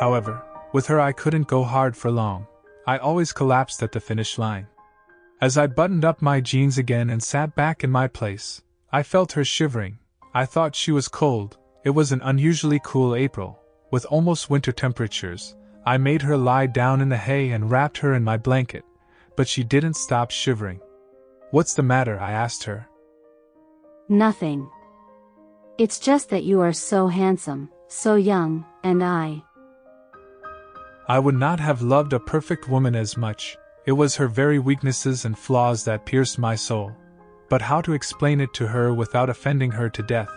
However, with her I couldn't go hard for long. I always collapsed at the finish line. As I buttoned up my jeans again and sat back in my place, I felt her shivering. I thought she was cold. It was an unusually cool April, with almost winter temperatures. I made her lie down in the hay and wrapped her in my blanket, but she didn't stop shivering. What's the matter? I asked her. Nothing. It's just that you are so handsome, so young, and I. I would not have loved a perfect woman as much, it was her very weaknesses and flaws that pierced my soul. But how to explain it to her without offending her to death?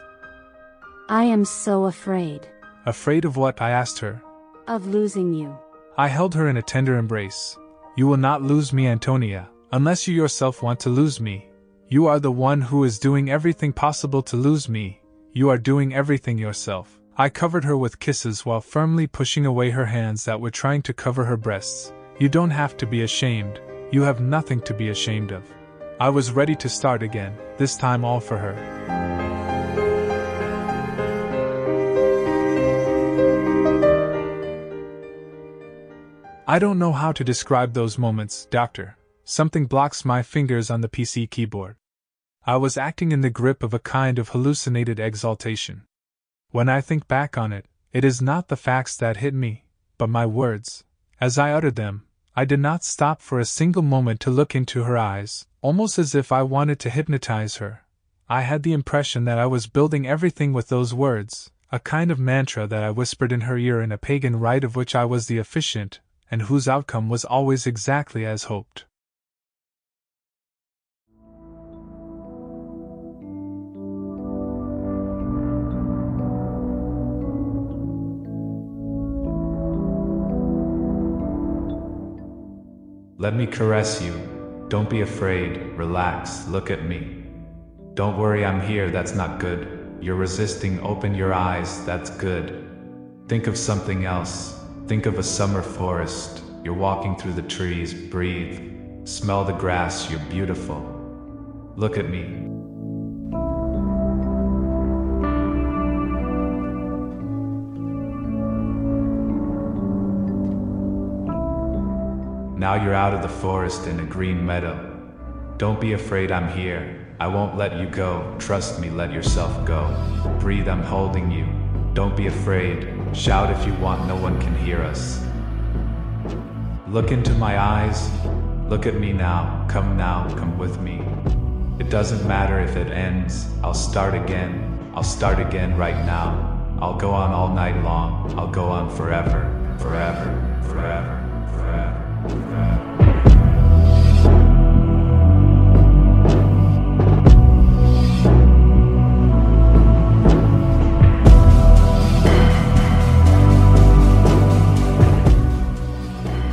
I am so afraid. Afraid of what? I asked her. Of losing you. I held her in a tender embrace. You will not lose me, Antonia, unless you yourself want to lose me. You are the one who is doing everything possible to lose me. You are doing everything yourself. I covered her with kisses while firmly pushing away her hands that were trying to cover her breasts. You don't have to be ashamed. You have nothing to be ashamed of. I was ready to start again, this time all for her. I don't know how to describe those moments, Doctor. Something blocks my fingers on the PC keyboard. I was acting in the grip of a kind of hallucinated exaltation. When I think back on it, it is not the facts that hit me, but my words. As I uttered them, I did not stop for a single moment to look into her eyes, almost as if I wanted to hypnotize her. I had the impression that I was building everything with those words, a kind of mantra that I whispered in her ear in a pagan rite of which I was the officiant, and whose outcome was always exactly as hoped. Let me caress you. Don't be afraid. Relax. Look at me. Don't worry, I'm here. That's not good. You're resisting. Open your eyes. That's good. Think of something else. Think of a summer forest. You're walking through the trees. Breathe. Smell the grass. You're beautiful. Look at me. Now you're out of the forest in a green meadow. Don't be afraid, I'm here. I won't let you go. Trust me, let yourself go. Breathe, I'm holding you. Don't be afraid. Shout if you want, no one can hear us. Look into my eyes. Look at me now. Come now, come with me. It doesn't matter if it ends. I'll start again. I'll start again right now. I'll go on all night long. I'll go on forever, forever, forever.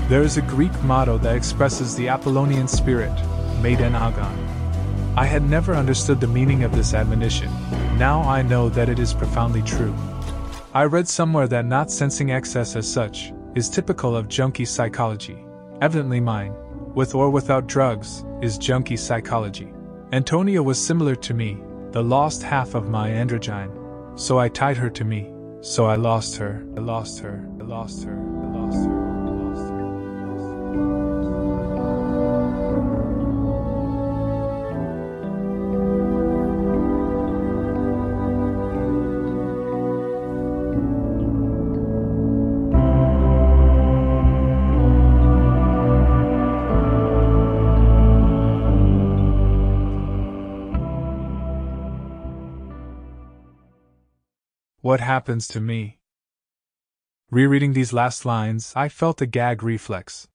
There is a Greek motto that expresses the Apollonian spirit, Meden Agan. I had never understood the meaning of this admonition. Now I know that it is profoundly true. I read somewhere that not sensing excess as such is typical of junkie psychology. Evidently, mine, with or without drugs, is junkie psychology. Antonia was similar to me, the lost half of my androgyne. So I tied her to me. So I lost her, I lost her, I lost her, I lost her. What happens to me? Rereading these last lines, I felt a gag reflex.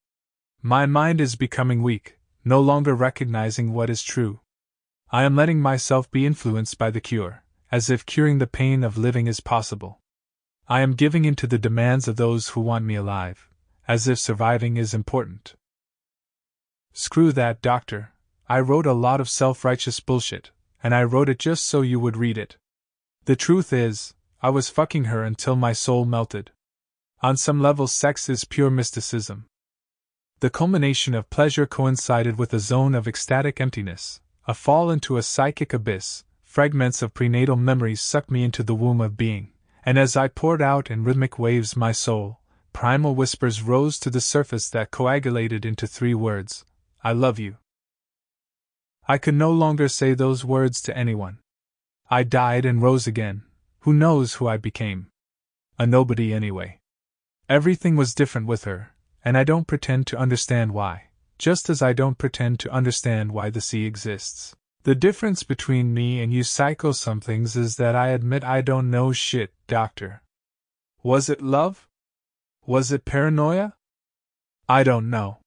My mind is becoming weak, no longer recognizing what is true. I am letting myself be influenced by the cure, as if curing the pain of living is possible. I am giving in to the demands of those who want me alive, as if surviving is important. Screw that, doctor. I wrote a lot of self righteous bullshit, and I wrote it just so you would read it. The truth is, I was fucking her until my soul melted. On some level, sex is pure mysticism. The culmination of pleasure coincided with a zone of ecstatic emptiness, a fall into a psychic abyss. Fragments of prenatal memories sucked me into the womb of being, and as I poured out in rhythmic waves my soul, primal whispers rose to the surface that coagulated into three words I love you. I could no longer say those words to anyone. I died and rose again. Who knows who I became? A nobody anyway. Everything was different with her, and I don't pretend to understand why, just as I don't pretend to understand why the sea exists. The difference between me and you psycho somethings is that I admit I don't know shit, doctor. Was it love? Was it paranoia? I don't know.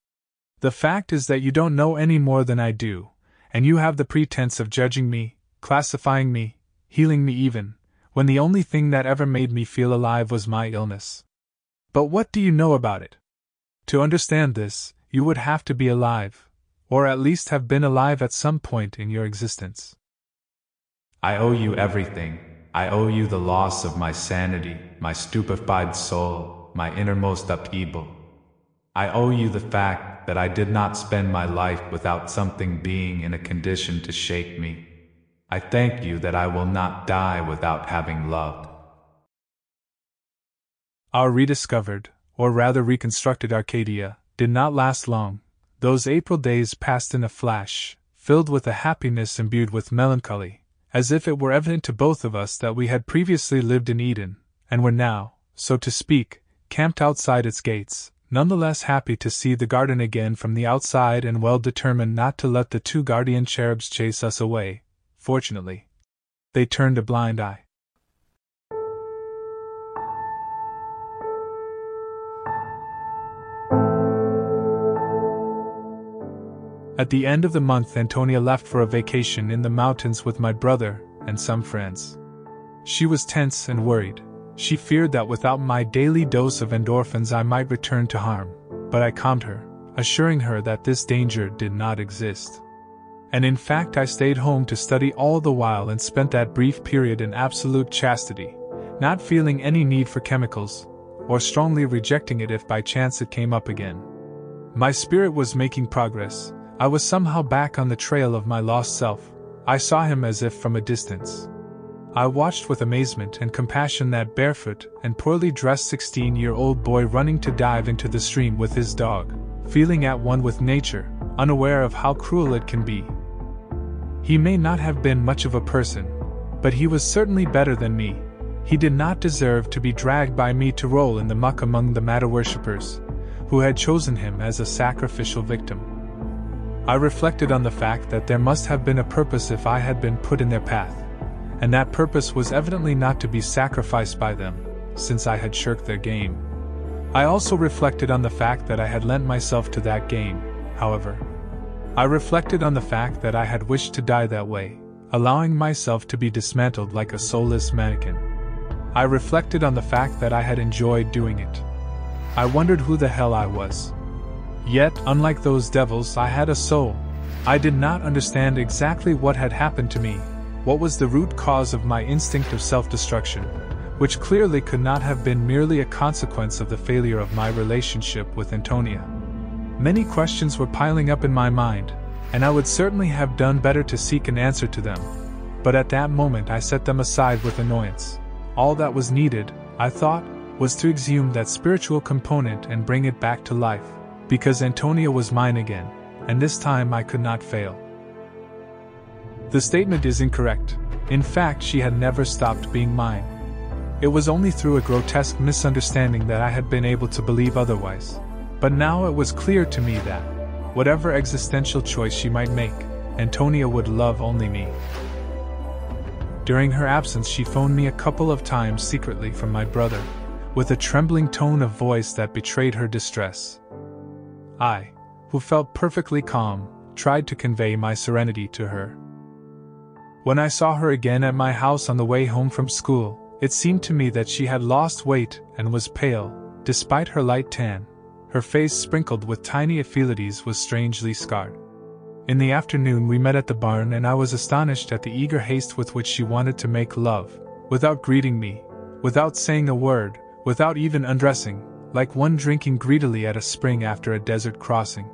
The fact is that you don't know any more than I do, and you have the pretense of judging me, classifying me, healing me even, when the only thing that ever made me feel alive was my illness. But what do you know about it? To understand this, you would have to be alive, or at least have been alive at some point in your existence. I owe you everything. I owe you the loss of my sanity, my stupefied soul, my innermost upheaval. I owe you the fact that I did not spend my life without something being in a condition to shake me. I thank you that I will not die without having loved. Our rediscovered, or rather reconstructed Arcadia, did not last long. Those April days passed in a flash, filled with a happiness imbued with melancholy, as if it were evident to both of us that we had previously lived in Eden, and were now, so to speak, camped outside its gates, none the less happy to see the garden again from the outside and well determined not to let the two guardian cherubs chase us away. Fortunately, they turned a blind eye. At the end of the month, Antonia left for a vacation in the mountains with my brother and some friends. She was tense and worried. She feared that without my daily dose of endorphins I might return to harm, but I calmed her, assuring her that this danger did not exist. And in fact, I stayed home to study all the while and spent that brief period in absolute chastity, not feeling any need for chemicals, or strongly rejecting it if by chance it came up again. My spirit was making progress, I was somehow back on the trail of my lost self. I saw him as if from a distance. I watched with amazement and compassion that barefoot and poorly dressed 16 year old boy running to dive into the stream with his dog, feeling at one with nature, unaware of how cruel it can be. He may not have been much of a person, but he was certainly better than me. He did not deserve to be dragged by me to roll in the muck among the Matter worshippers, who had chosen him as a sacrificial victim. I reflected on the fact that there must have been a purpose if I had been put in their path, and that purpose was evidently not to be sacrificed by them, since I had shirked their game. I also reflected on the fact that I had lent myself to that game, however. I reflected on the fact that I had wished to die that way, allowing myself to be dismantled like a soulless mannequin. I reflected on the fact that I had enjoyed doing it. I wondered who the hell I was. Yet, unlike those devils, I had a soul. I did not understand exactly what had happened to me, what was the root cause of my instinct of self destruction, which clearly could not have been merely a consequence of the failure of my relationship with Antonia. Many questions were piling up in my mind, and I would certainly have done better to seek an answer to them. But at that moment I set them aside with annoyance. All that was needed, I thought, was to exhume that spiritual component and bring it back to life because Antonia was mine again, and this time I could not fail. The statement is incorrect. In fact, she had never stopped being mine. It was only through a grotesque misunderstanding that I had been able to believe otherwise. But now it was clear to me that, whatever existential choice she might make, Antonia would love only me. During her absence, she phoned me a couple of times secretly from my brother, with a trembling tone of voice that betrayed her distress. I, who felt perfectly calm, tried to convey my serenity to her. When I saw her again at my house on the way home from school, it seemed to me that she had lost weight and was pale, despite her light tan. Her face, sprinkled with tiny ephelides, was strangely scarred. In the afternoon, we met at the barn, and I was astonished at the eager haste with which she wanted to make love, without greeting me, without saying a word, without even undressing, like one drinking greedily at a spring after a desert crossing.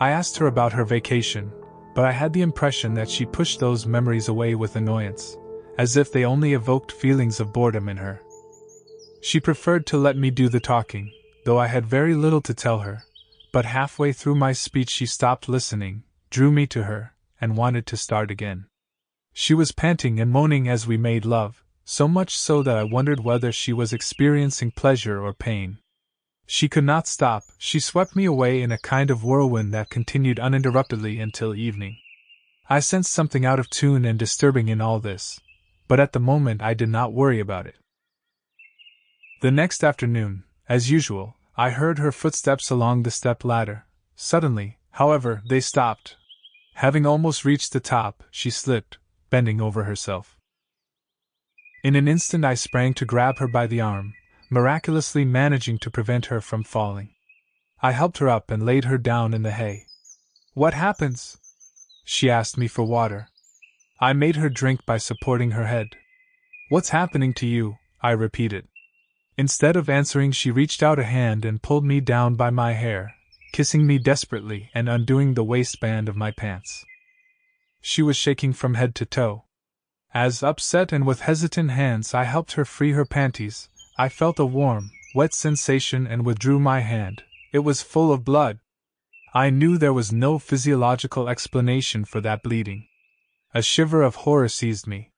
I asked her about her vacation, but I had the impression that she pushed those memories away with annoyance, as if they only evoked feelings of boredom in her. She preferred to let me do the talking, though I had very little to tell her. But halfway through my speech, she stopped listening, drew me to her, and wanted to start again. She was panting and moaning as we made love, so much so that I wondered whether she was experiencing pleasure or pain. She could not stop, she swept me away in a kind of whirlwind that continued uninterruptedly until evening. I sensed something out of tune and disturbing in all this, but at the moment I did not worry about it. The next afternoon, as usual, I heard her footsteps along the step ladder. Suddenly, however, they stopped. Having almost reached the top, she slipped, bending over herself. In an instant, I sprang to grab her by the arm, miraculously managing to prevent her from falling. I helped her up and laid her down in the hay. What happens? She asked me for water. I made her drink by supporting her head. What's happening to you? I repeated. Instead of answering, she reached out a hand and pulled me down by my hair, kissing me desperately and undoing the waistband of my pants. She was shaking from head to toe. As, upset and with hesitant hands, I helped her free her panties, I felt a warm, wet sensation and withdrew my hand. It was full of blood. I knew there was no physiological explanation for that bleeding. A shiver of horror seized me.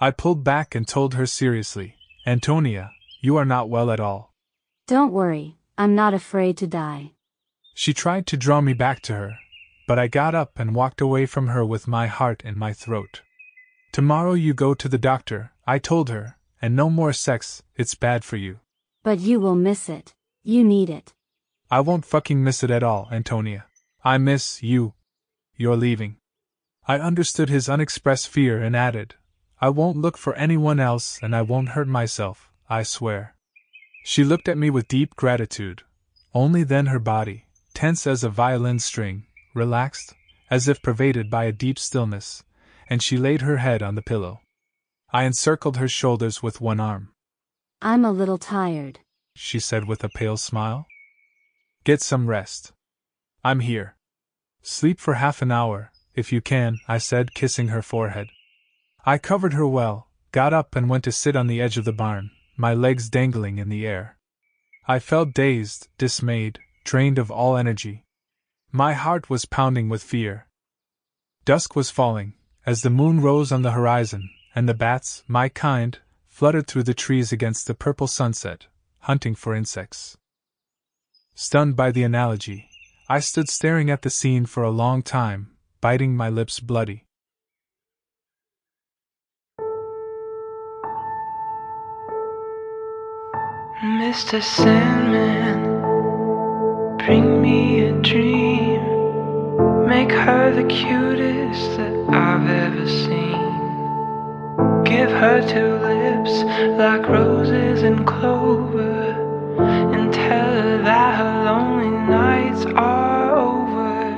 I pulled back and told her seriously, Antonia, you are not well at all. Don't worry, I'm not afraid to die. She tried to draw me back to her, but I got up and walked away from her with my heart in my throat. Tomorrow you go to the doctor, I told her, and no more sex, it's bad for you. But you will miss it. You need it. I won't fucking miss it at all, Antonia. I miss you. You're leaving. I understood his unexpressed fear and added, I won't look for anyone else and I won't hurt myself. I swear. She looked at me with deep gratitude. Only then her body, tense as a violin string, relaxed, as if pervaded by a deep stillness, and she laid her head on the pillow. I encircled her shoulders with one arm. I'm a little tired, she said with a pale smile. Get some rest. I'm here. Sleep for half an hour, if you can, I said, kissing her forehead. I covered her well, got up, and went to sit on the edge of the barn, my legs dangling in the air. I felt dazed, dismayed, drained of all energy. My heart was pounding with fear. Dusk was falling, as the moon rose on the horizon, and the bats, my kind, fluttered through the trees against the purple sunset, hunting for insects. Stunned by the analogy, I stood staring at the scene for a long time, biting my lips bloody. Mr. Sandman, bring me a dream. Make her the cutest that I've ever seen. Give her two lips like roses and clover. And tell her that her lonely nights are over.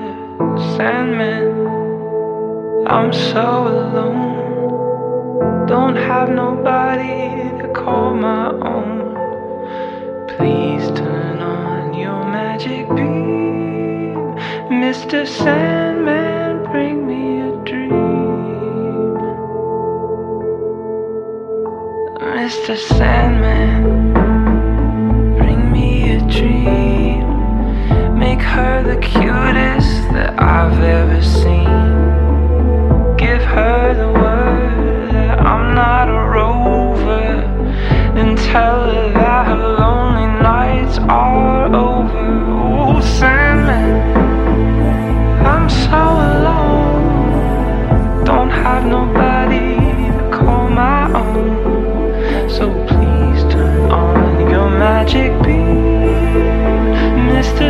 Sandman, I'm so alone. Don't have nobody to call my own. Mr. Sandman, bring me a dream. Mr. Sandman, bring me a dream.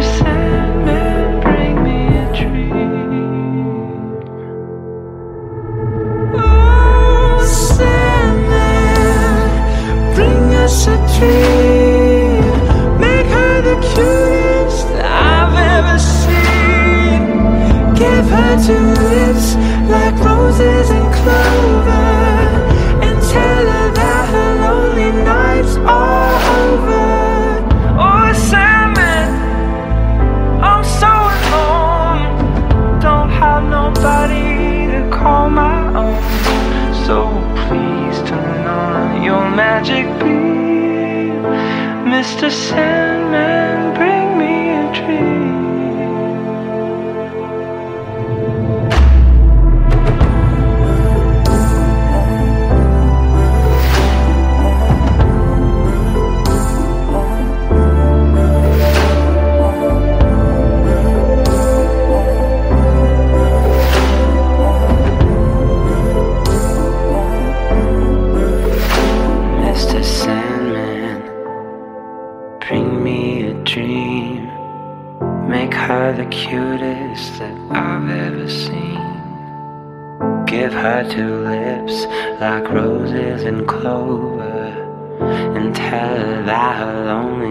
Mr. on your and clover.